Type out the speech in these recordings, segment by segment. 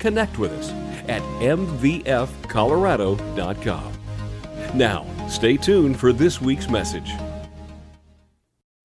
connect with us at mvfcolorado.com. Now, stay tuned for this week's message.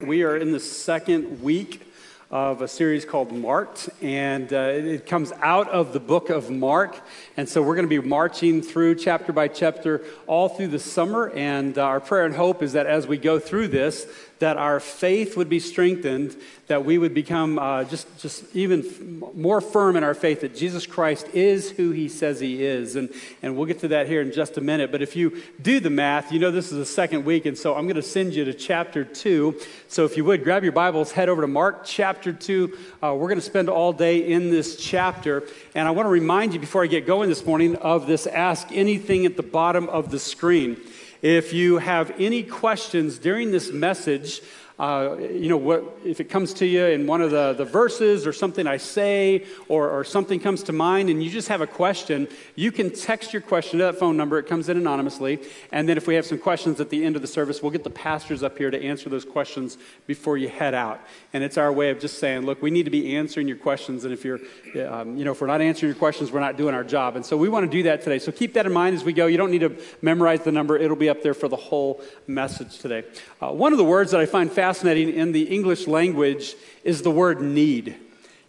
We are in the second week of a series called Marked, and uh, it comes out of the book of Mark. And so we're going to be marching through chapter by chapter all through the summer. And uh, our prayer and hope is that as we go through this, that our faith would be strengthened, that we would become uh, just, just even f- more firm in our faith that Jesus Christ is who he says he is. And, and we'll get to that here in just a minute. But if you do the math, you know this is the second week, and so I'm going to send you to chapter 2. So if you would, grab your Bibles, head over to Mark chapter 2. Uh, we're going to spend all day in this chapter. And I want to remind you before I get going this morning of this Ask Anything at the bottom of the screen. If you have any questions during this message, uh, you know, what, if it comes to you in one of the, the verses or something I say or, or something comes to mind and you just have a question, you can text your question to that phone number. It comes in anonymously. And then if we have some questions at the end of the service, we'll get the pastors up here to answer those questions before you head out. And it's our way of just saying, look, we need to be answering your questions. And if you're, um, you know, if we're not answering your questions, we're not doing our job. And so we want to do that today. So keep that in mind as we go. You don't need to memorize the number. It'll be up there for the whole message today. Uh, one of the words that I find fascinating fascinating in the English language is the word need.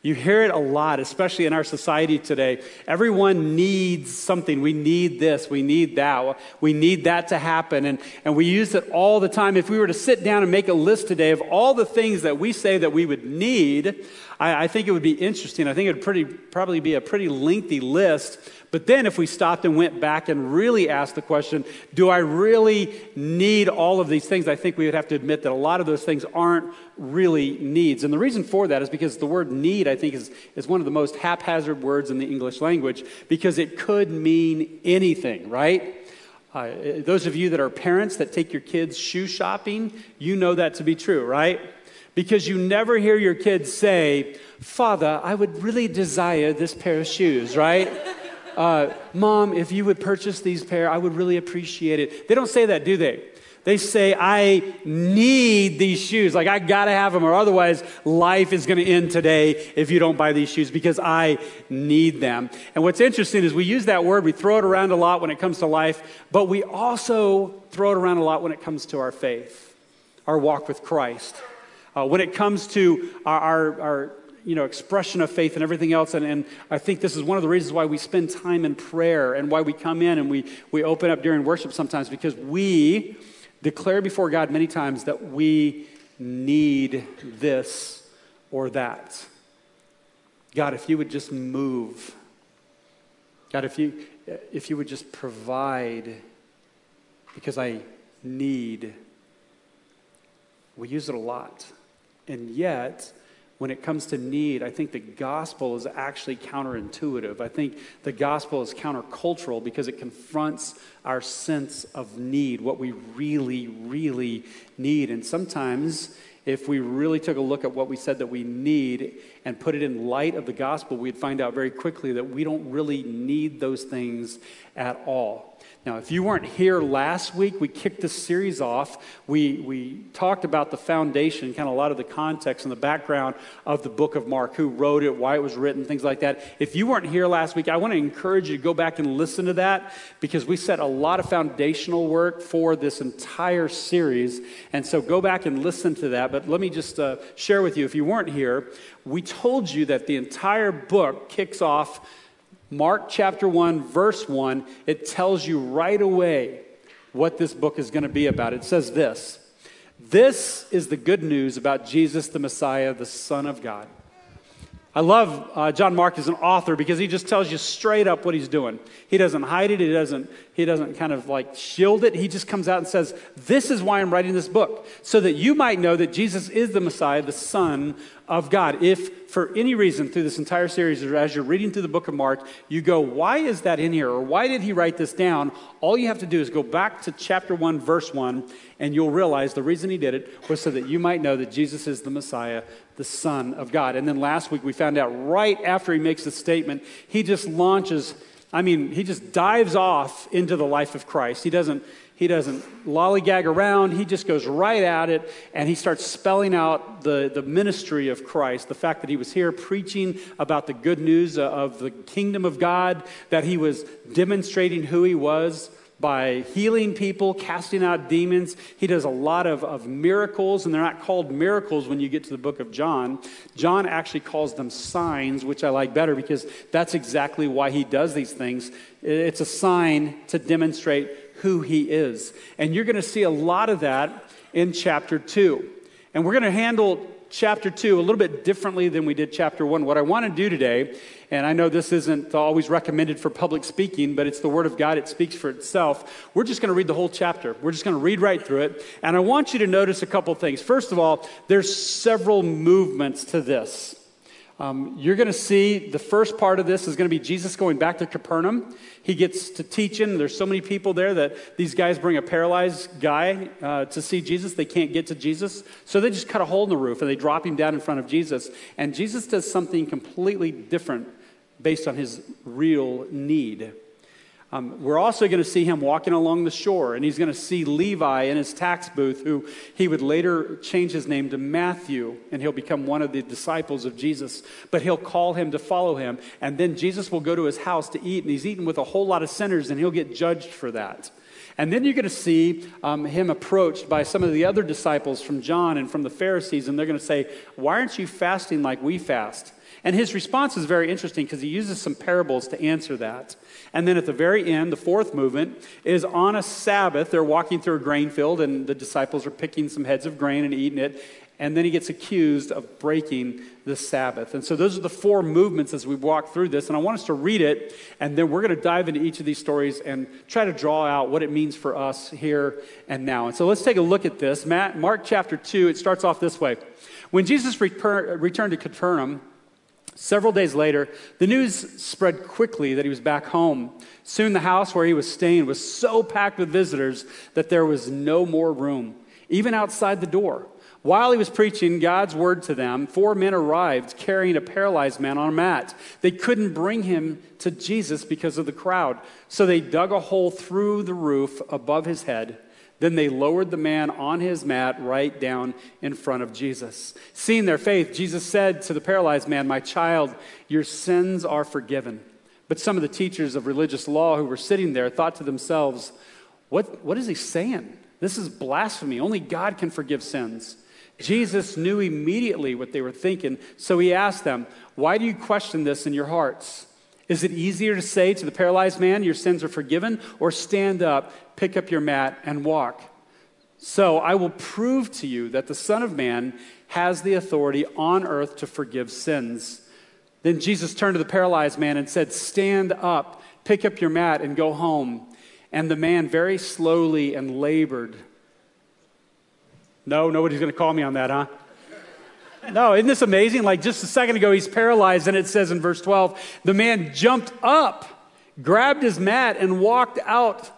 You hear it a lot, especially in our society today. Everyone needs something. We need this. We need that. We need that to happen. And, and we use it all the time. If we were to sit down and make a list today of all the things that we say that we would need, I, I think it would be interesting. I think it would pretty, probably be a pretty lengthy list. But then if we stopped and went back and really asked the question, do I really need all of these things? I think we would have to admit that a lot of those things aren't really needs. And the reason for that is because the word need, I think, is, is one of the most haphazard words in the English language because it could mean anything, right? Uh, those of you that are parents that take your kids shoe shopping, you know that to be true, right? Because you never hear your kids say, Father, I would really desire this pair of shoes, right? Uh, Mom, if you would purchase these pair, I would really appreciate it. They don't say that, do they? They say, I need these shoes. Like, I gotta have them, or otherwise, life is gonna end today if you don't buy these shoes because I need them. And what's interesting is we use that word, we throw it around a lot when it comes to life, but we also throw it around a lot when it comes to our faith, our walk with Christ. Uh, when it comes to our, our, our, you know, expression of faith and everything else, and, and I think this is one of the reasons why we spend time in prayer and why we come in and we, we open up during worship sometimes because we declare before God many times that we need this or that. God, if you would just move. God, if you, if you would just provide because I need. We use it a lot. And yet, when it comes to need, I think the gospel is actually counterintuitive. I think the gospel is countercultural because it confronts our sense of need, what we really, really need. And sometimes, if we really took a look at what we said that we need and put it in light of the gospel, we'd find out very quickly that we don't really need those things at all. Now, if you weren't here last week, we kicked this series off. We, we talked about the foundation, kind of a lot of the context and the background of the book of Mark, who wrote it, why it was written, things like that. If you weren't here last week, I want to encourage you to go back and listen to that because we set a lot of foundational work for this entire series. And so go back and listen to that. But let me just uh, share with you if you weren't here, we told you that the entire book kicks off Mark chapter 1, verse 1, it tells you right away what this book is going to be about. It says this This is the good news about Jesus the Messiah, the Son of God. I love uh, John Mark as an author because he just tells you straight up what he's doing. He doesn't hide it. He doesn't, he doesn't kind of like shield it. He just comes out and says, This is why I'm writing this book, so that you might know that Jesus is the Messiah, the Son of God. If for any reason through this entire series, or as you're reading through the book of Mark, you go, why is that in here? Or why did he write this down? All you have to do is go back to chapter 1, verse 1, and you'll realize the reason he did it was so that you might know that Jesus is the Messiah, the Son of God. And then last week we found out right after he makes the statement, he just launches, I mean, he just dives off into the life of Christ. He doesn't he doesn't lollygag around. He just goes right at it and he starts spelling out the, the ministry of Christ, the fact that he was here preaching about the good news of the kingdom of God, that he was demonstrating who he was by healing people, casting out demons. He does a lot of, of miracles, and they're not called miracles when you get to the book of John. John actually calls them signs, which I like better because that's exactly why he does these things. It's a sign to demonstrate who he is. And you're going to see a lot of that in chapter 2. And we're going to handle chapter 2 a little bit differently than we did chapter 1. What I want to do today, and I know this isn't always recommended for public speaking, but it's the Word of God, it speaks for itself. We're just going to read the whole chapter. We're just going to read right through it. And I want you to notice a couple things. First of all, there's several movements to this. Um, you're going to see the first part of this is going to be Jesus going back to Capernaum. He gets to teaching. There's so many people there that these guys bring a paralyzed guy uh, to see Jesus. They can't get to Jesus. So they just cut a hole in the roof and they drop him down in front of Jesus. And Jesus does something completely different based on his real need. Um, we're also going to see him walking along the shore, and he's going to see Levi in his tax booth, who he would later change his name to Matthew, and he'll become one of the disciples of Jesus. But he'll call him to follow him, and then Jesus will go to his house to eat, and he's eating with a whole lot of sinners, and he'll get judged for that. And then you're going to see um, him approached by some of the other disciples from John and from the Pharisees, and they're going to say, Why aren't you fasting like we fast? And his response is very interesting because he uses some parables to answer that. And then at the very end, the fourth movement is on a Sabbath. They're walking through a grain field, and the disciples are picking some heads of grain and eating it. And then he gets accused of breaking the Sabbath. And so those are the four movements as we walk through this. And I want us to read it, and then we're going to dive into each of these stories and try to draw out what it means for us here and now. And so let's take a look at this. Mark chapter 2, it starts off this way. When Jesus returned to Capernaum, Several days later, the news spread quickly that he was back home. Soon the house where he was staying was so packed with visitors that there was no more room, even outside the door. While he was preaching God's word to them, four men arrived carrying a paralyzed man on a mat. They couldn't bring him to Jesus because of the crowd, so they dug a hole through the roof above his head then they lowered the man on his mat right down in front of Jesus. Seeing their faith, Jesus said to the paralyzed man, My child, your sins are forgiven. But some of the teachers of religious law who were sitting there thought to themselves, What, what is he saying? This is blasphemy. Only God can forgive sins. Jesus knew immediately what they were thinking, so he asked them, Why do you question this in your hearts? Is it easier to say to the paralyzed man, Your sins are forgiven, or stand up, pick up your mat, and walk? So I will prove to you that the Son of Man has the authority on earth to forgive sins. Then Jesus turned to the paralyzed man and said, Stand up, pick up your mat, and go home. And the man very slowly and labored. No, nobody's going to call me on that, huh? No, isn't this amazing? Like just a second ago, he's paralyzed, and it says in verse 12, the man jumped up, grabbed his mat, and walked out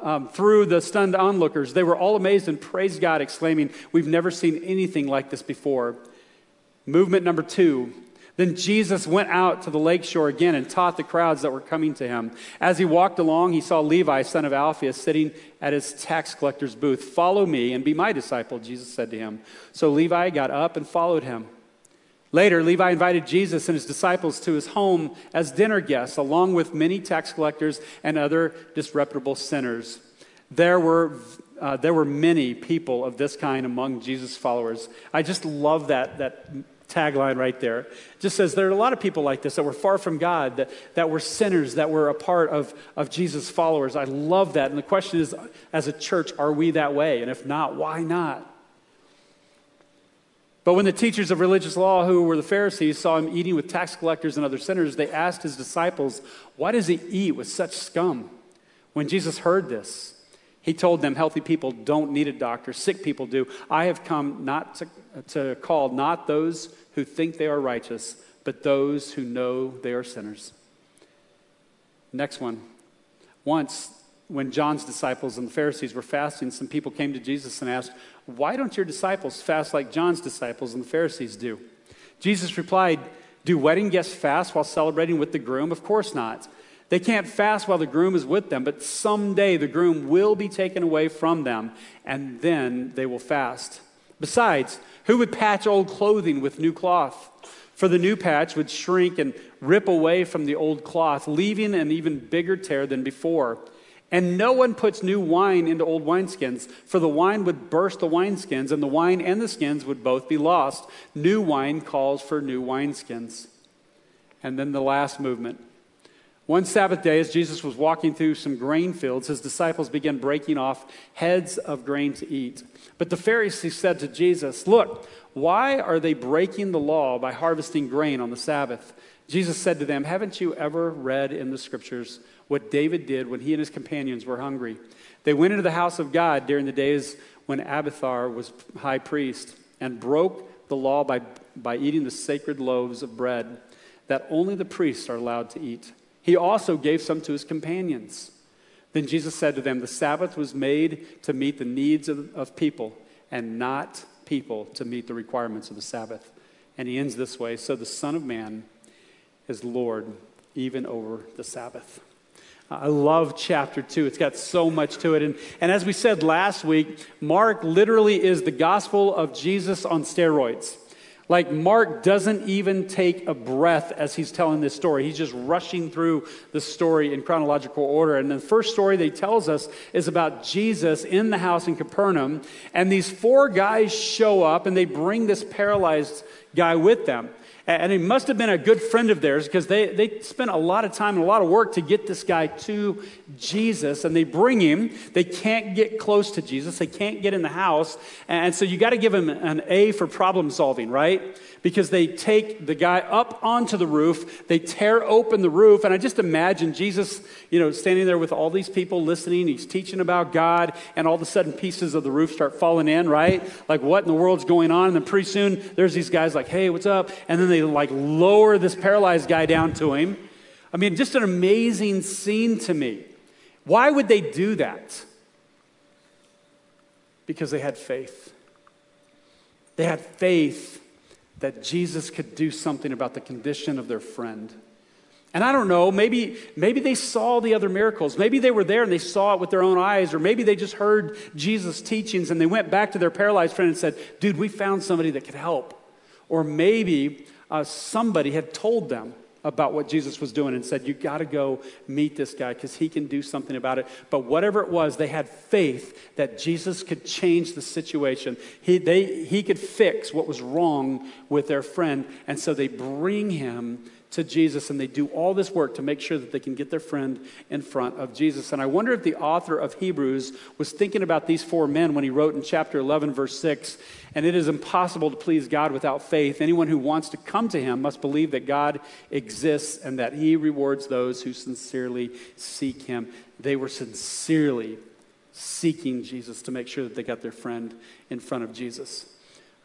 um, through the stunned onlookers. They were all amazed and praised God, exclaiming, We've never seen anything like this before. Movement number two then Jesus went out to the lakeshore again and taught the crowds that were coming to him. As he walked along, he saw Levi, son of Alphaeus, sitting at his tax collector's booth. Follow me and be my disciple, Jesus said to him. So Levi got up and followed him. Later, Levi invited Jesus and his disciples to his home as dinner guests, along with many tax collectors and other disreputable sinners. There were, uh, there were many people of this kind among Jesus' followers. I just love that, that tagline right there. It just says there are a lot of people like this that were far from God, that, that were sinners, that were a part of, of Jesus' followers. I love that. And the question is, as a church, are we that way? And if not, why not? But when the teachers of religious law, who were the Pharisees, saw him eating with tax collectors and other sinners, they asked his disciples, Why does he eat with such scum? When Jesus heard this, He told them, Healthy people don't need a doctor, sick people do. I have come not to, to call not those who think they are righteous, but those who know they are sinners. Next one. Once, when John's disciples and the Pharisees were fasting, some people came to Jesus and asked, Why don't your disciples fast like John's disciples and the Pharisees do? Jesus replied, Do wedding guests fast while celebrating with the groom? Of course not. They can't fast while the groom is with them, but someday the groom will be taken away from them, and then they will fast. Besides, who would patch old clothing with new cloth? For the new patch would shrink and rip away from the old cloth, leaving an even bigger tear than before. And no one puts new wine into old wineskins, for the wine would burst the wineskins, and the wine and the skins would both be lost. New wine calls for new wineskins. And then the last movement one Sabbath day, as Jesus was walking through some grain fields, his disciples began breaking off heads of grain to eat. But the Pharisees said to Jesus, Look, why are they breaking the law by harvesting grain on the Sabbath? Jesus said to them, Haven't you ever read in the scriptures what David did when he and his companions were hungry? They went into the house of God during the days when Abiathar was high priest and broke the law by, by eating the sacred loaves of bread that only the priests are allowed to eat. He also gave some to his companions. Then Jesus said to them, The Sabbath was made to meet the needs of, of people, and not people to meet the requirements of the Sabbath. And he ends this way So the Son of Man is Lord even over the Sabbath. I love chapter two. It's got so much to it. And, and as we said last week, Mark literally is the gospel of Jesus on steroids. Like Mark doesn't even take a breath as he's telling this story. He's just rushing through the story in chronological order. And the first story he tells us is about Jesus in the house in Capernaum. And these four guys show up and they bring this paralyzed guy with them. And he must have been a good friend of theirs because they, they spent a lot of time and a lot of work to get this guy to Jesus. And they bring him. They can't get close to Jesus, they can't get in the house. And so you got to give him an A for problem solving, right? because they take the guy up onto the roof, they tear open the roof, and I just imagine Jesus, you know, standing there with all these people listening, he's teaching about God, and all of a sudden pieces of the roof start falling in, right? Like, what in the world's going on? And then pretty soon there's these guys like, hey, what's up? And then they like lower this paralyzed guy down to him. I mean, just an amazing scene to me. Why would they do that? Because they had faith. They had faith that Jesus could do something about the condition of their friend. And I don't know, maybe, maybe they saw the other miracles. Maybe they were there and they saw it with their own eyes, or maybe they just heard Jesus' teachings and they went back to their paralyzed friend and said, Dude, we found somebody that could help. Or maybe uh, somebody had told them about what Jesus was doing and said, You got to go meet this guy because he can do something about it. But whatever it was, they had faith that Jesus could change the situation. He, they, he could fix what was wrong with their friend. And so they bring him to Jesus and they do all this work to make sure that they can get their friend in front of Jesus. And I wonder if the author of Hebrews was thinking about these four men when he wrote in chapter 11, verse 6 and it is impossible to please God without faith. Anyone who wants to come to him must believe that God exists and that he rewards those who sincerely seek him. They were sincerely seeking Jesus to make sure that they got their friend in front of Jesus.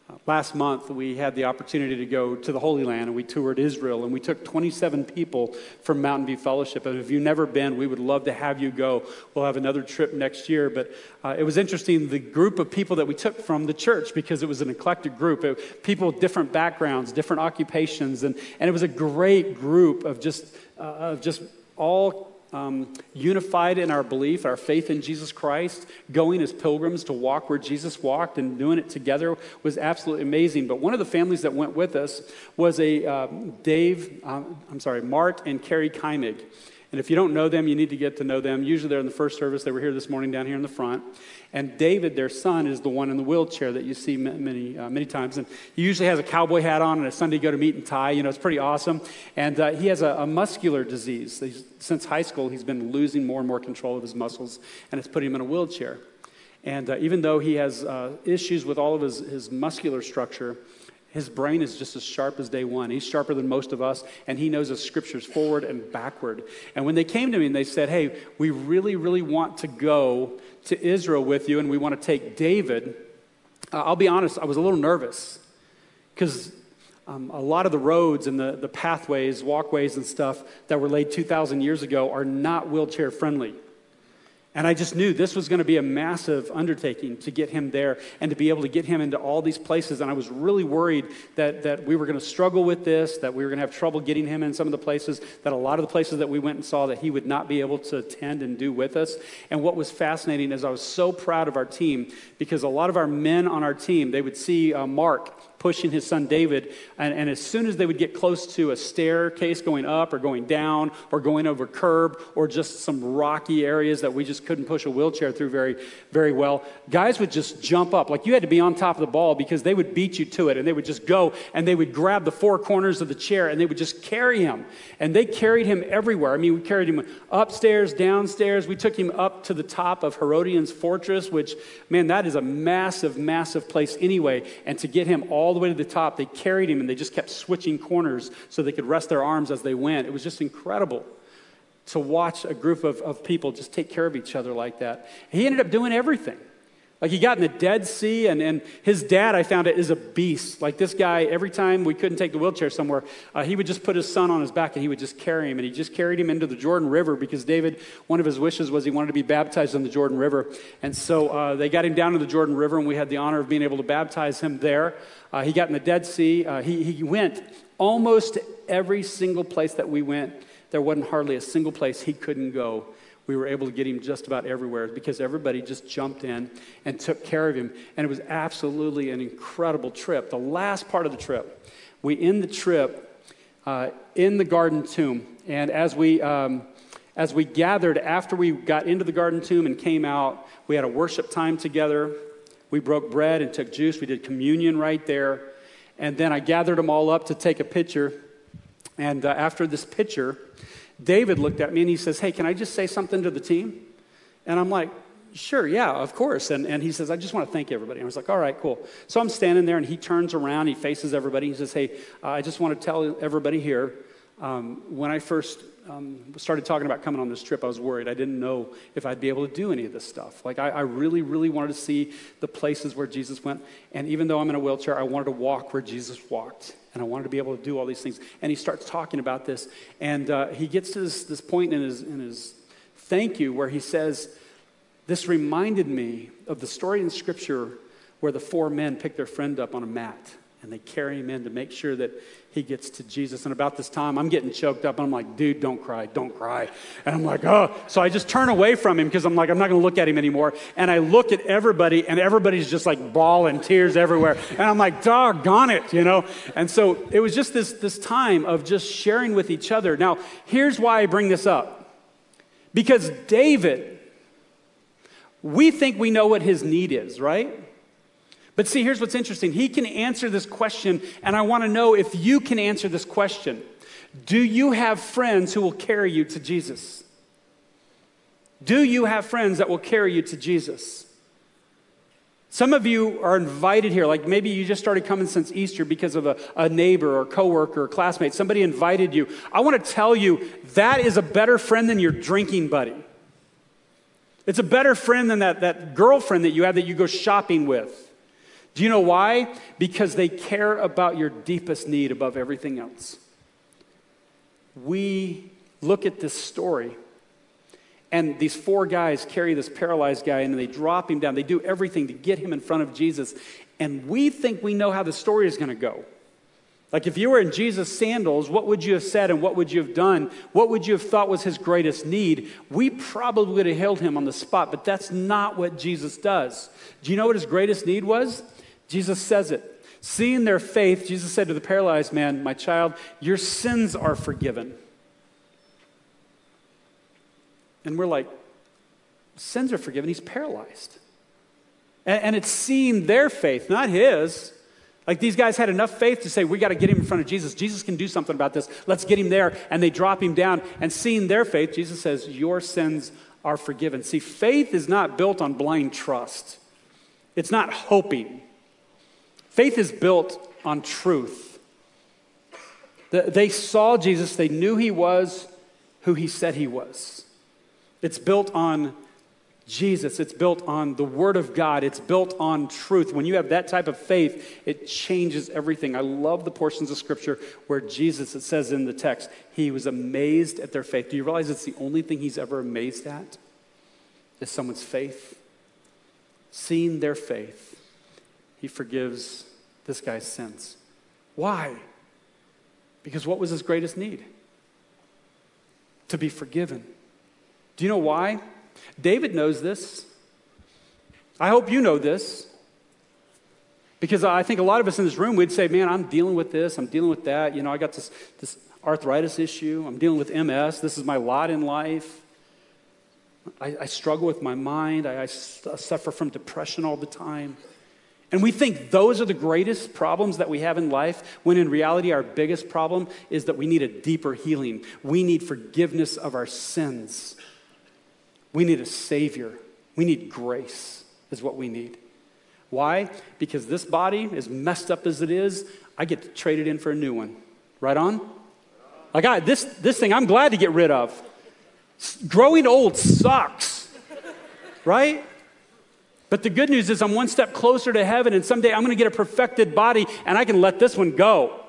Uh, last month, we had the opportunity to go to the Holy Land and we toured Israel and we took 27 people from Mountain View Fellowship. And if you've never been, we would love to have you go. We'll have another trip next year. But uh, it was interesting the group of people that we took from the church because it was an eclectic group, it, people with different backgrounds, different occupations. And, and it was a great group of just, uh, of just all um, unified in our belief, our faith in Jesus Christ, going as pilgrims to walk where Jesus walked and doing it together was absolutely amazing. But one of the families that went with us was a uh, Dave, um, I'm sorry, Mark and Carrie Keimig. And if you don't know them, you need to get to know them. Usually they're in the first service. They were here this morning down here in the front. And David, their son, is the one in the wheelchair that you see many, uh, many times. And he usually has a cowboy hat on and a Sunday go to meet and tie. You know, it's pretty awesome. And uh, he has a, a muscular disease. He's, since high school, he's been losing more and more control of his muscles, and it's putting him in a wheelchair. And uh, even though he has uh, issues with all of his, his muscular structure, His brain is just as sharp as day one. He's sharper than most of us, and he knows the scriptures forward and backward. And when they came to me and they said, Hey, we really, really want to go to Israel with you, and we want to take David, uh, I'll be honest, I was a little nervous because um, a lot of the roads and the, the pathways, walkways, and stuff that were laid 2,000 years ago are not wheelchair friendly. And I just knew this was going to be a massive undertaking to get him there and to be able to get him into all these places. And I was really worried that, that we were going to struggle with this, that we were going to have trouble getting him in some of the places, that a lot of the places that we went and saw that he would not be able to attend and do with us. And what was fascinating is I was so proud of our team because a lot of our men on our team, they would see uh, Mark pushing his son David. And, and, as soon as they would get close to a staircase going up or going down or going over curb or just some rocky areas that we just couldn't push a wheelchair through very, very well, guys would just jump up. Like you had to be on top of the ball because they would beat you to it. And they would just go and they would grab the four corners of the chair and they would just carry him. And they carried him everywhere. I mean, we carried him upstairs, downstairs. We took him up to the top of Herodium's fortress, which, man, that is a massive, massive place anyway. And to get him all all the way to the top. They carried him and they just kept switching corners so they could rest their arms as they went. It was just incredible to watch a group of, of people just take care of each other like that. He ended up doing everything. Like he got in the Dead Sea, and, and his dad, I found it, is a beast. Like this guy, every time we couldn't take the wheelchair somewhere, uh, he would just put his son on his back and he would just carry him. And he just carried him into the Jordan River because David, one of his wishes was he wanted to be baptized in the Jordan River. And so uh, they got him down to the Jordan River, and we had the honor of being able to baptize him there. Uh, he got in the Dead Sea. Uh, he, he went almost every single place that we went. There wasn't hardly a single place he couldn't go we were able to get him just about everywhere because everybody just jumped in and took care of him. And it was absolutely an incredible trip. The last part of the trip, we end the trip uh, in the garden tomb. And as we, um, as we gathered after we got into the garden tomb and came out, we had a worship time together. We broke bread and took juice. We did communion right there. And then I gathered them all up to take a picture. And uh, after this picture, David looked at me and he says, Hey, can I just say something to the team? And I'm like, Sure, yeah, of course. And, and he says, I just want to thank everybody. And I was like, All right, cool. So I'm standing there and he turns around, he faces everybody. He says, Hey, uh, I just want to tell everybody here um, when I first um, started talking about coming on this trip, I was worried. I didn't know if I'd be able to do any of this stuff. Like, I, I, really, really wanted to see the places where Jesus went. And even though I'm in a wheelchair, I wanted to walk where Jesus walked. And I wanted to be able to do all these things. And he starts talking about this. And uh, he gets to this, this point in his, in his thank you where he says, This reminded me of the story in Scripture where the four men pick their friend up on a mat and they carry him in to make sure that he gets to Jesus. And about this time, I'm getting choked up. And I'm like, dude, don't cry, don't cry. And I'm like, oh. So I just turn away from him because I'm like, I'm not going to look at him anymore. And I look at everybody, and everybody's just like bawling, tears everywhere. And I'm like, doggone it, you know? And so it was just this, this time of just sharing with each other. Now, here's why I bring this up because David, we think we know what his need is, right? But see, here's what's interesting. He can answer this question, and I want to know if you can answer this question. Do you have friends who will carry you to Jesus? Do you have friends that will carry you to Jesus? Some of you are invited here, like maybe you just started coming since Easter because of a, a neighbor or coworker or classmate. Somebody invited you. I want to tell you that is a better friend than your drinking buddy. It's a better friend than that, that girlfriend that you have that you go shopping with. Do you know why? Because they care about your deepest need above everything else. We look at this story, and these four guys carry this paralyzed guy and they drop him down. They do everything to get him in front of Jesus. And we think we know how the story is going to go. Like if you were in Jesus' sandals, what would you have said and what would you have done? What would you have thought was his greatest need? We probably would have healed him on the spot, but that's not what Jesus does. Do you know what his greatest need was? Jesus says it. Seeing their faith, Jesus said to the paralyzed man, My child, your sins are forgiven. And we're like, Sins are forgiven. He's paralyzed. And, and it's seeing their faith, not his. Like these guys had enough faith to say, We got to get him in front of Jesus. Jesus can do something about this. Let's get him there. And they drop him down. And seeing their faith, Jesus says, Your sins are forgiven. See, faith is not built on blind trust, it's not hoping. Faith is built on truth. They saw Jesus, they knew he was who he said he was. It's built on Jesus. It's built on the Word of God. It's built on truth. When you have that type of faith, it changes everything. I love the portions of Scripture where Jesus, it says in the text, he was amazed at their faith. Do you realize it's the only thing he's ever amazed at? Is someone's faith. Seeing their faith, he forgives this guy's sins. Why? Because what was his greatest need? To be forgiven. Do you know why? David knows this. I hope you know this. Because I think a lot of us in this room we'd say, man, I'm dealing with this, I'm dealing with that. You know, I got this, this arthritis issue, I'm dealing with MS, this is my lot in life. I, I struggle with my mind, I, I suffer from depression all the time. And we think those are the greatest problems that we have in life, when in reality, our biggest problem is that we need a deeper healing. We need forgiveness of our sins. We need a Savior. We need grace, is what we need. Why? Because this body, as messed up as it is, I get to trade it in for a new one. Right on? Like, I, this, this thing I'm glad to get rid of. Growing old sucks, right? But the good news is, I'm one step closer to heaven, and someday I'm going to get a perfected body, and I can let this one go.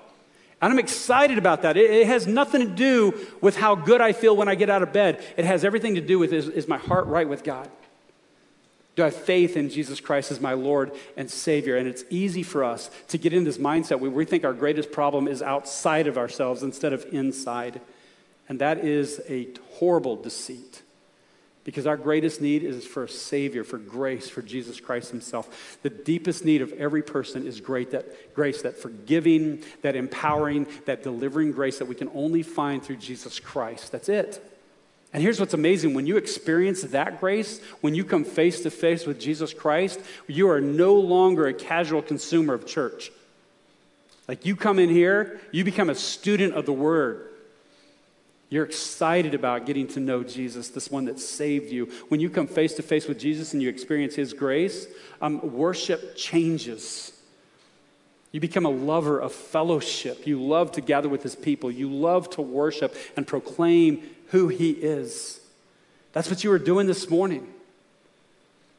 And I'm excited about that. It, it, has nothing to do with how good I feel when I get out of bed. It has everything to do with is, is my heart right with God? Do I have faith in Jesus Christ as my Lord and Savior? And it's easy for us to get in this mindset where we think our greatest problem is outside of ourselves instead of inside. And that is a horrible deceit. Because our greatest need is for a Savior, for grace, for Jesus Christ Himself. The deepest need of every person is great that grace, that forgiving, that empowering, that delivering grace that we can only find through Jesus Christ. That's it. And here's what's amazing when you experience that grace, when you come face to face with Jesus Christ, you are no longer a casual consumer of church. Like you come in here, you become a student of the Word. You're excited about getting to know Jesus, this one that saved you. When you come face to face with Jesus and you experience His grace, um, worship changes. You become a lover of fellowship. You love to gather with His people. You love to worship and proclaim who He is. That's what you were doing this morning.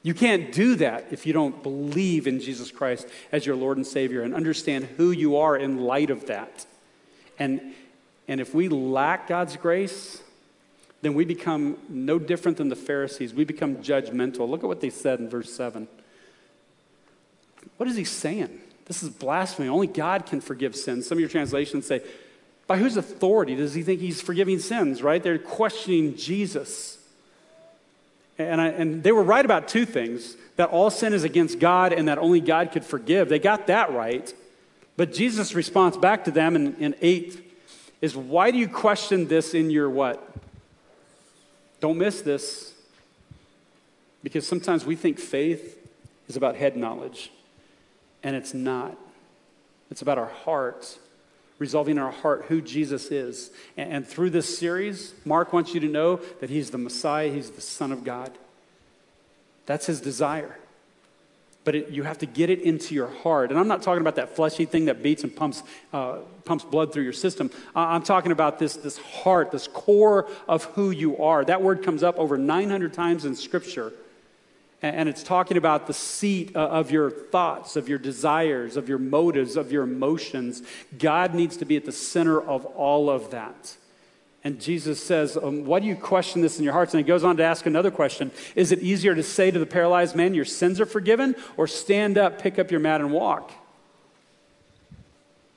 You can't do that if you don't believe in Jesus Christ as your Lord and Savior and understand who you are in light of that. And and if we lack God's grace, then we become no different than the Pharisees. We become judgmental. Look at what they said in verse 7. What is he saying? This is blasphemy. Only God can forgive sins. Some of your translations say, by whose authority does he think he's forgiving sins, right? They're questioning Jesus. And, I, and they were right about two things that all sin is against God and that only God could forgive. They got that right. But Jesus' response back to them in, in 8 is why do you question this in your what? Don't miss this. Because sometimes we think faith is about head knowledge, and it's not. It's about our heart, resolving in our heart who Jesus is. And, and through this series, Mark wants you to know that he's the Messiah, he's the Son of God. That's his desire but it, you have to get it into your heart. And I'm not talking about that fleshy thing that beats and pumps, uh, pumps blood through your system. I'm talking about this, this heart, this core of who you are. That word comes up over 900 times in Scripture. And, and it's talking about the seat uh, of your thoughts, of your desires, of your motives, of your emotions. God needs to be at the center of all of that. And Jesus says, um, Why do you question this in your hearts? And he goes on to ask another question Is it easier to say to the paralyzed man, Your sins are forgiven, or stand up, pick up your mat, and walk?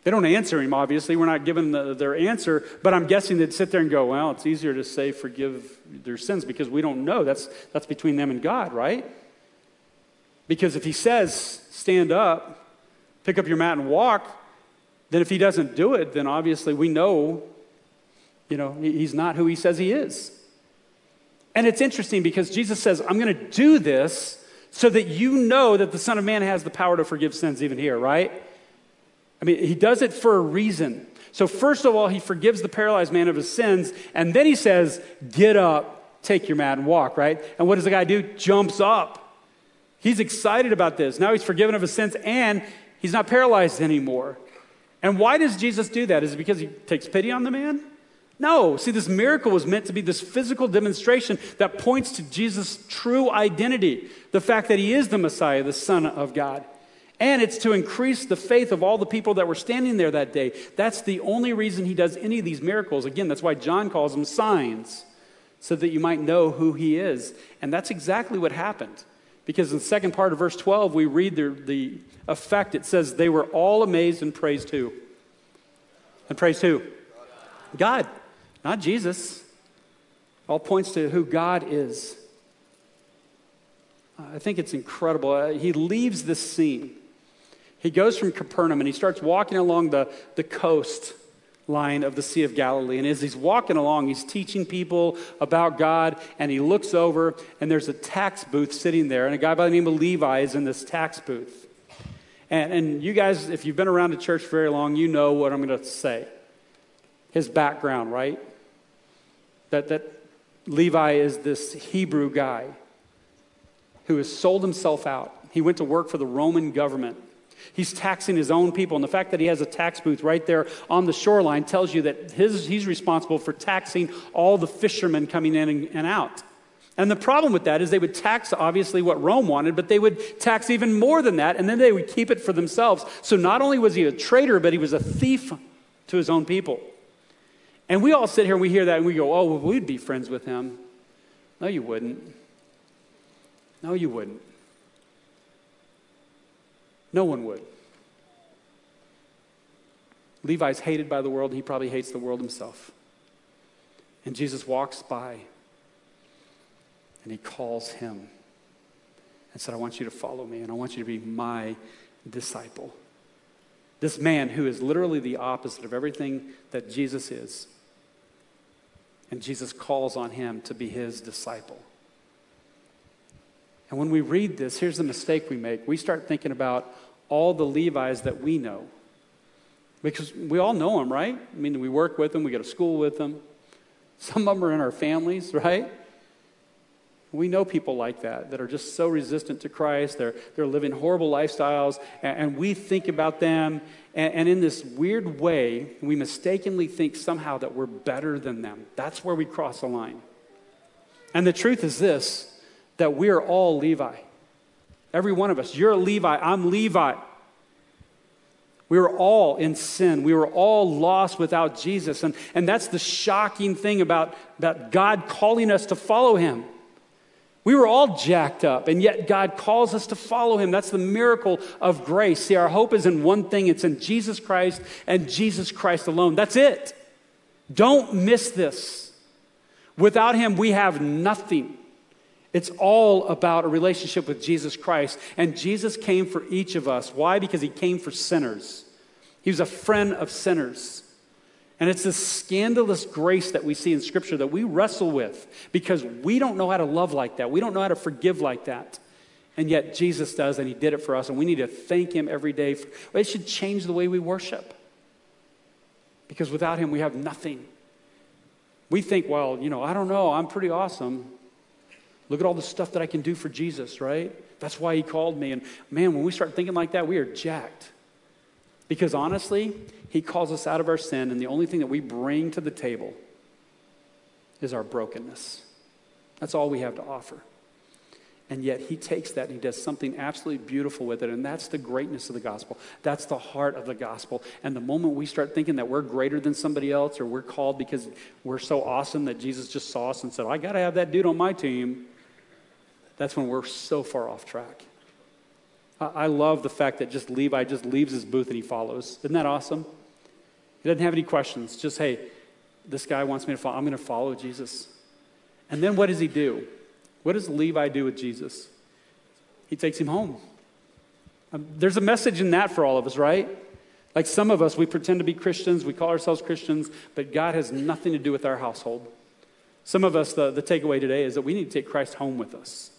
They don't answer him, obviously. We're not given the, their answer, but I'm guessing they'd sit there and go, Well, it's easier to say forgive their sins because we don't know. That's, that's between them and God, right? Because if he says, Stand up, pick up your mat, and walk, then if he doesn't do it, then obviously we know you know, he's not who he says he is. And it's interesting because Jesus says, I'm going to do this so that you know that the Son of Man has the power to forgive sins, even here, right? I mean, he does it for a reason. So, first of all, he forgives the paralyzed man of his sins, and then he says, Get up, take your mat, and walk, right? And what does the guy do? Jumps up. He's excited about this. Now he's forgiven of his sins, and he's not paralyzed anymore. And why does Jesus do that? Is it because he takes pity on the man? No. See, this miracle was meant to be this physical demonstration that points to Jesus' true identity the fact that he is the Messiah, the Son of God. And it's to increase the faith of all the people that were standing there that day. That's the only reason he does any of these miracles. Again, that's why John calls them signs, so that you might know who he is. And that's exactly what happened. Because in the second part of verse 12, we read the, the effect. It says, They were all amazed and praised who? And praised who? God, not Jesus. All points to who God is. I think it's incredible. Uh, he leaves this scene he goes from Capernaum and he starts walking along the, the coast line of the Sea of Galilee. And as he's walking along, he's teaching people about God. And he looks over, and there's a tax booth sitting there. And a guy by the name of Levi is in this tax booth. And, and you guys, if you've been around the church very long, you know what I'm going to say. His background, right? That, that Levi is this Hebrew guy who has sold himself out. He went to work for the Roman government. He's taxing his own people. And the fact that he has a tax booth right there on the shoreline tells you that his, he's responsible for taxing all the fishermen coming in and, and out. And the problem with that is they would tax, obviously, what Rome wanted, but they would tax even more than that, and then they would keep it for themselves. So not only was he a traitor, but he was a thief to his own people. And we all sit here and we hear that and we go, oh, well, we'd be friends with him. No, you wouldn't. No, you wouldn't. No one would. Levi's hated by the world, he probably hates the world himself. And Jesus walks by and he calls him and said, I want you to follow me, and I want you to be my disciple. This man who is literally the opposite of everything that Jesus is. And Jesus calls on him to be his disciple. And when we read this, here's the mistake we make. We start thinking about all the Levites that we know. Because we all know them, right? I mean, we work with them, we go to school with them. Some of them are in our families, right? We know people like that, that are just so resistant to Christ. They're, they're living horrible lifestyles, and, and we think about them. And, and in this weird way, we mistakenly think somehow that we're better than them. That's where we cross the line. And the truth is this that we are all Levi. Every one of us. You're a Levi. I'm Levi. We were all in sin. We were all lost without Jesus. And, and that's the shocking thing about, about God calling us to follow him. We were all jacked up, and yet God calls us to follow him. That's the miracle of grace. See, our hope is in one thing it's in Jesus Christ and Jesus Christ alone. That's it. Don't miss this. Without him, we have nothing. It's all about a relationship with Jesus Christ. And Jesus came for each of us. Why? Because he came for sinners. He was a friend of sinners. And it's this scandalous grace that we see in Scripture that we wrestle with because we don't know how to love like that. We don't know how to forgive like that. And yet Jesus does, and he did it for us. And we need to thank him every day. It should change the way we worship because without him, we have nothing. We think, well, you know, I don't know, I'm pretty awesome. Look at all the stuff that I can do for Jesus, right? That's why he called me. And man, when we start thinking like that, we are jacked. Because honestly, he calls us out of our sin, and the only thing that we bring to the table is our brokenness. That's all we have to offer. And yet he takes that and he does something absolutely beautiful with it. And that's the greatness of the gospel. That's the heart of the gospel. And the moment we start thinking that we're greater than somebody else or we're called because we're so awesome that Jesus just saw us and said, I got to have that dude on my team, that's when we're so far off track. I love the fact that just Levi just leaves his booth and he follows. Isn't that awesome? He doesn't have any questions. Just, hey, this guy wants me to follow. I'm going to follow Jesus. And then what does he do? What does Levi do with Jesus? He takes him home. Um, there's a message in that for all of us, right? Like some of us, we pretend to be Christians, we call ourselves Christians, but God has nothing to do with our household. Some of us, the, the takeaway today is that we need to take Christ home with us.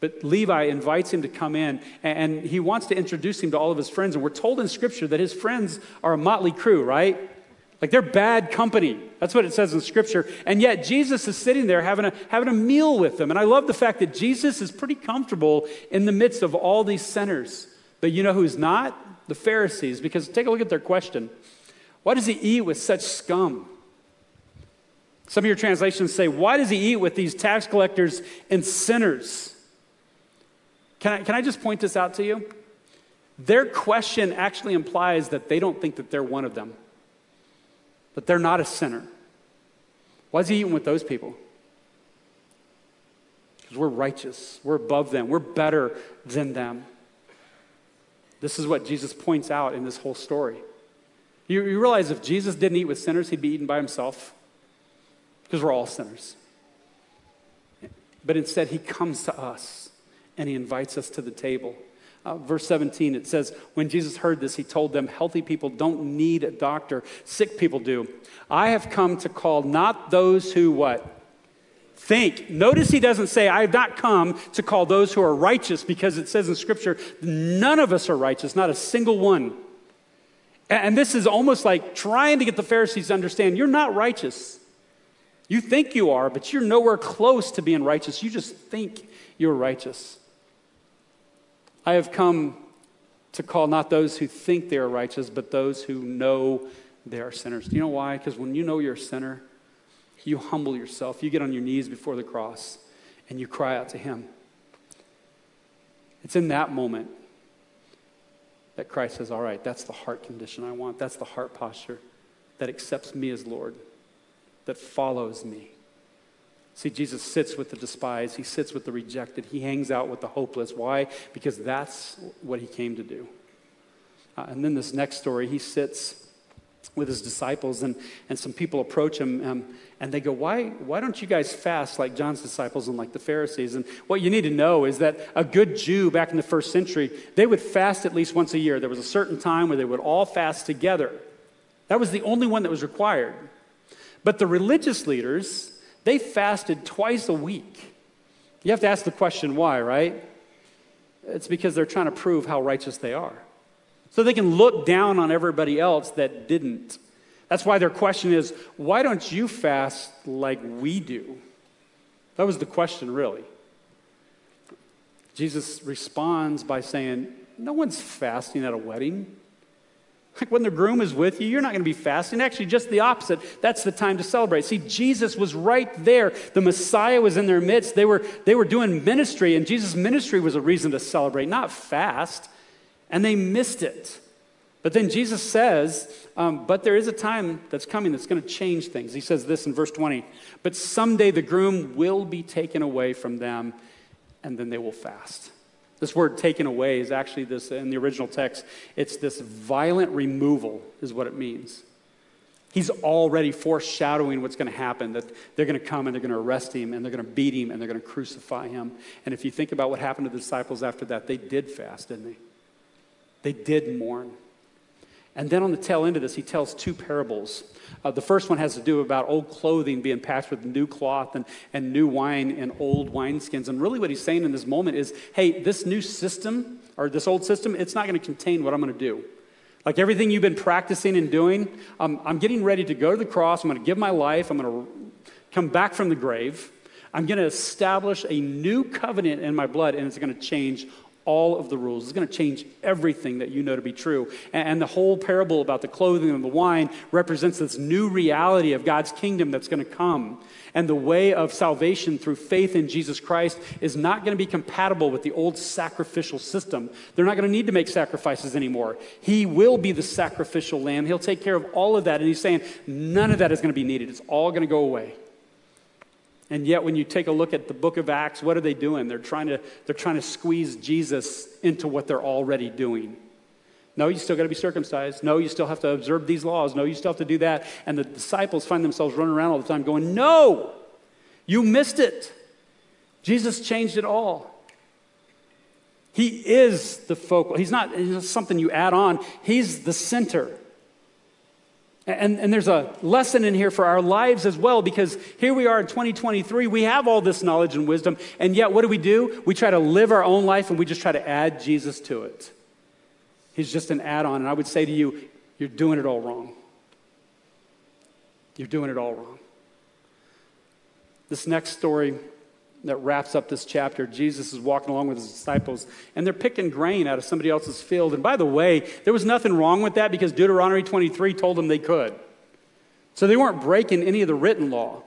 But Levi invites him to come in, and he wants to introduce him to all of his friends. And we're told in Scripture that his friends are a motley crew, right? Like they're bad company. That's what it says in Scripture. And yet Jesus is sitting there having a, having a meal with them. And I love the fact that Jesus is pretty comfortable in the midst of all these sinners. But you know who's not? the Pharisees, because take a look at their question. Why does he eat with such scum? Some of your translations say, Why does he eat with these tax collectors and sinners? Can I, can I just point this out to you? Their question actually implies that they don't think that they're one of them, that they're not a sinner. Why is he eating with those people? Because we're righteous, we're above them, we're better than them. This is what Jesus points out in this whole story. You, you realize if Jesus didn't eat with sinners, he'd be eaten by himself because we're all sinners. But instead, he comes to us and he invites us to the table. Uh, verse 17, it says, When Jesus heard this, he told them, Healthy people don't need a doctor, sick people do. I have come to call not those who what? Think. Notice he doesn't say, I have not come to call those who are righteous, because it says in Scripture, none of us are righteous, not a single one. And this is almost like trying to get the Pharisees to understand you're not righteous. You think you are, but you're nowhere close to being righteous. You just think you're righteous. I have come to call not those who think they are righteous, but those who know they are sinners. Do you know why? Because when you know you're a sinner, you humble yourself. You get on your knees before the cross and you cry out to Him. It's in that moment that Christ says, All right, that's the heart condition I want. That's the heart posture that accepts me as Lord that follows me. See, Jesus sits with the despised, he sits with the rejected, he hangs out with the hopeless. Why? Because that's what he came to do. Uh, and then this next story, he sits with his disciples, and, and some people approach him um, and they go, why, why don't you guys fast like John's disciples and like the Pharisees? And what you need to know is that a good Jew back in the first century, they would fast at least once a year. There was a certain time where they would all fast together. That was the only one that was required. But the religious leaders, they fasted twice a week. You have to ask the question why, right? It's because they're trying to prove how righteous they are. So they can look down on everybody else that didn't. That's why their question is, why don't you fast like we do? That was the question, really. Jesus responds by saying, No one's fasting at a wedding. Like when the groom is with you, you're not going to be fasting. Actually, just the opposite. That's the time to celebrate. See, Jesus was right there. The Messiah was in their midst. They were, they were doing ministry, and Jesus' ministry was a reason to celebrate, not fast. And they missed it. But then Jesus says, um, But there is a time that's coming that's going to change things. He says this in verse 20 But someday the groom will be taken away from them, and then they will fast. This word taken away is actually this, in the original text, it's this violent removal, is what it means. He's already foreshadowing what's going to happen that they're going to come and they're going to arrest him and they're going to beat him and they're going to crucify him. And if you think about what happened to the disciples after that, they did fast, didn't they? They did mourn. And then on the tail end of this, he tells two parables. Uh, the first one has to do about old clothing being patched with new cloth and, and new wine and old wineskins. And really, what he's saying in this moment is hey, this new system, or this old system, it's not going to contain what I'm going to do. Like everything you've been practicing and doing, um, I'm getting ready to go to the cross. I'm going to give my life. I'm going to come back from the grave. I'm going to establish a new covenant in my blood, and it's going to change all of the rules. It's going to change everything that you know to be true. And, the whole parable about the clothing and the wine represents this new reality of God's kingdom that's going to come. And the way of salvation through faith in Jesus Christ is not going to be compatible with the old sacrificial system. They're not going to need to make sacrifices anymore. He will be the sacrificial lamb. He'll take care of all of that. And he's saying none of that is going to be needed. It's all going to go away. And yet, when you take a look at the book of Acts, what are they doing? They're trying to, they're trying to squeeze Jesus into what they're already doing. No, you still got to be circumcised. No, you still have to observe these laws. No, you still have to do that. And the disciples find themselves running around all the time going, No, you missed it. Jesus changed it all. He is the focal. He's not, he's not something you add on, He's the center. And, and there's a lesson in here for our lives as well, because here we are in 2023. We have all this knowledge and wisdom, and yet what do we do? We try to live our own life and we just try to add Jesus to it. He's just an add on. And I would say to you, you're doing it all wrong. You're doing it all wrong. This next story that wraps up this chapter. Jesus is walking along with his disciples, and they're picking grain out of somebody else's field. And by the way, there was nothing wrong with that because Deuteronomy 23 told them they could. So they weren't breaking any of the written law.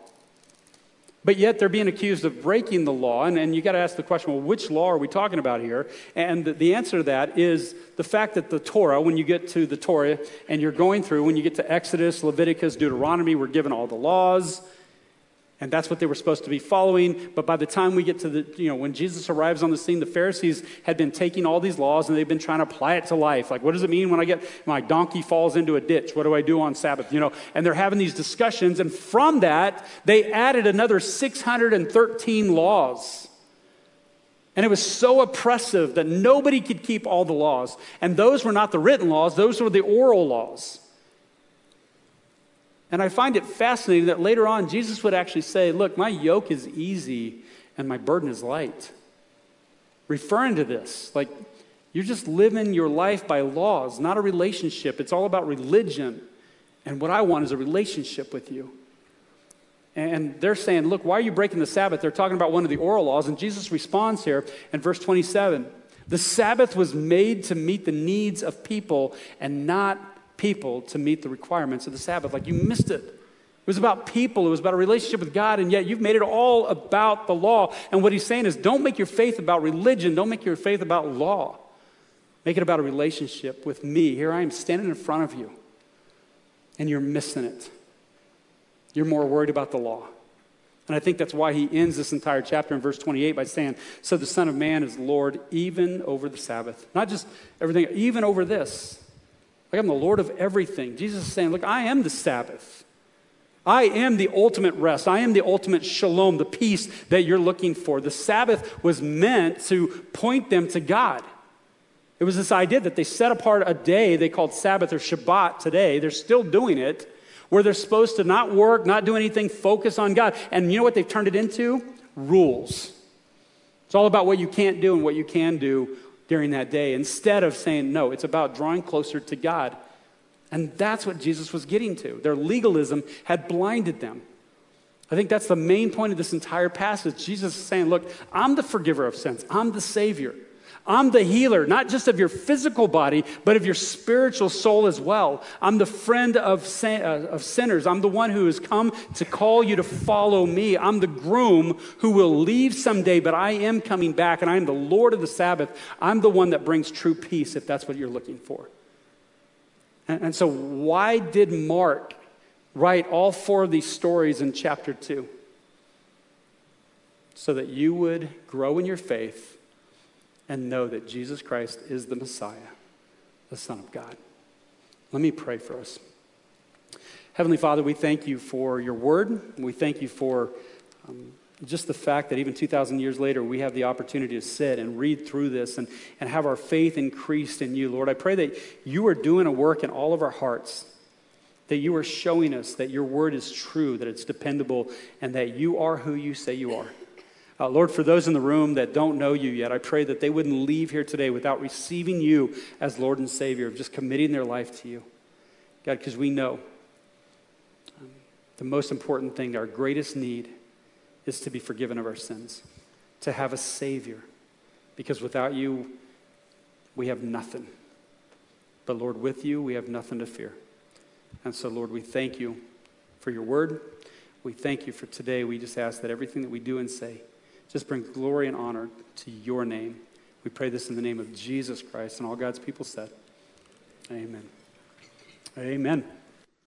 But yet they're being accused of breaking the law. And, and you got to ask the question well, which law are we talking about here? And the, the answer to that is the fact that the Torah, when you get to the Torah and you're going through, when you get to Exodus, Leviticus, Deuteronomy, we're given all the laws. And that's what they were supposed to be following. But by the time we get to the, you know, when Jesus arrives on the scene, the Pharisees had been taking all these laws and they've been trying to apply it to life. Like, what does it mean when I get my donkey falls into a ditch? What do I do on Sabbath? You know, and they're having these discussions. And from that, they added another 613 laws. And it was so oppressive that nobody could keep all the laws. And those were not the written laws, those were the oral laws. And I find it fascinating that later on, Jesus would actually say, Look, my yoke is easy and my burden is light. Referring to this, like, you're just living your life by laws, not a relationship. It's all about religion. And what I want is a relationship with you. And they're saying, Look, why are you breaking the Sabbath? They're talking about one of the oral laws. And Jesus responds here in verse 27 The Sabbath was made to meet the needs of people and not people to meet the requirements of the Sabbath. Like you missed it. It was about people, it was about a relationship with God, and yet you've made it all about the law. And what he's saying is don't make your faith about religion, don't make your faith about law. Make it about a relationship with me. Here I am standing in front of you, and you're missing it. You're more worried about the law. And I think that's why he ends this entire chapter in verse 28 by saying, So the Son of Man is Lord even over the Sabbath. Not just everything, even over this. Like I'm the Lord of everything. Jesus is saying, Look, I am the Sabbath. I am the ultimate rest. I am the ultimate shalom, the peace that you're looking for. The Sabbath was meant to point them to God. It was this idea that they set apart a day they called Sabbath or Shabbat today. They're still doing it, where they're supposed to not work, not do anything, focus on God. And you know what they've turned it into? Rules. It's all about what you can't do and what you can do during that day instead of saying, no, it's about drawing closer to God. And that's what Jesus was getting to. Their legalism had blinded them. I think that's the main point of this entire passage. Jesus is saying, Look, I'm the forgiver of sins, I'm the Savior. I'm the healer, not just of your physical body, but of your spiritual soul as well. I'm the friend of, sin- uh, of sinners. I'm the one who has come to call you to follow me. I'm the groom who will leave someday, but I am coming back, and I am the Lord of the Sabbath. I'm the one that brings true peace, if that's what you're looking for. And, and so, why did Mark write all four of these stories in chapter 2? So that you would grow in your faith and know that Jesus Christ is the Messiah, the Son of God. Let me pray for us. Heavenly Father, we thank you for your word. We thank you for um, just the fact that even 2,000 years later, we have the opportunity to sit and read through this and, and have our faith increased in you, Lord. I pray that you are doing a work in all of our hearts, that you are showing us that your word is true, that it's dependable, and that you are who you say you are. Uh, Lord, for those in the room that don't know you yet, I pray that they wouldn't leave here today without receiving you as Lord and Savior, just committing their life to you. God, because we know um, the most important thing, our greatest need, is to be forgiven of our sins, to have a Savior. Because without you, we have nothing. But Lord, with you, we have nothing to fear. And so, Lord, we thank you for your word. We thank you for today. We just ask that everything that we do and say, just bring glory and honor to your name. We pray this in the name of Jesus Christ and all God's people said. Amen. Amen.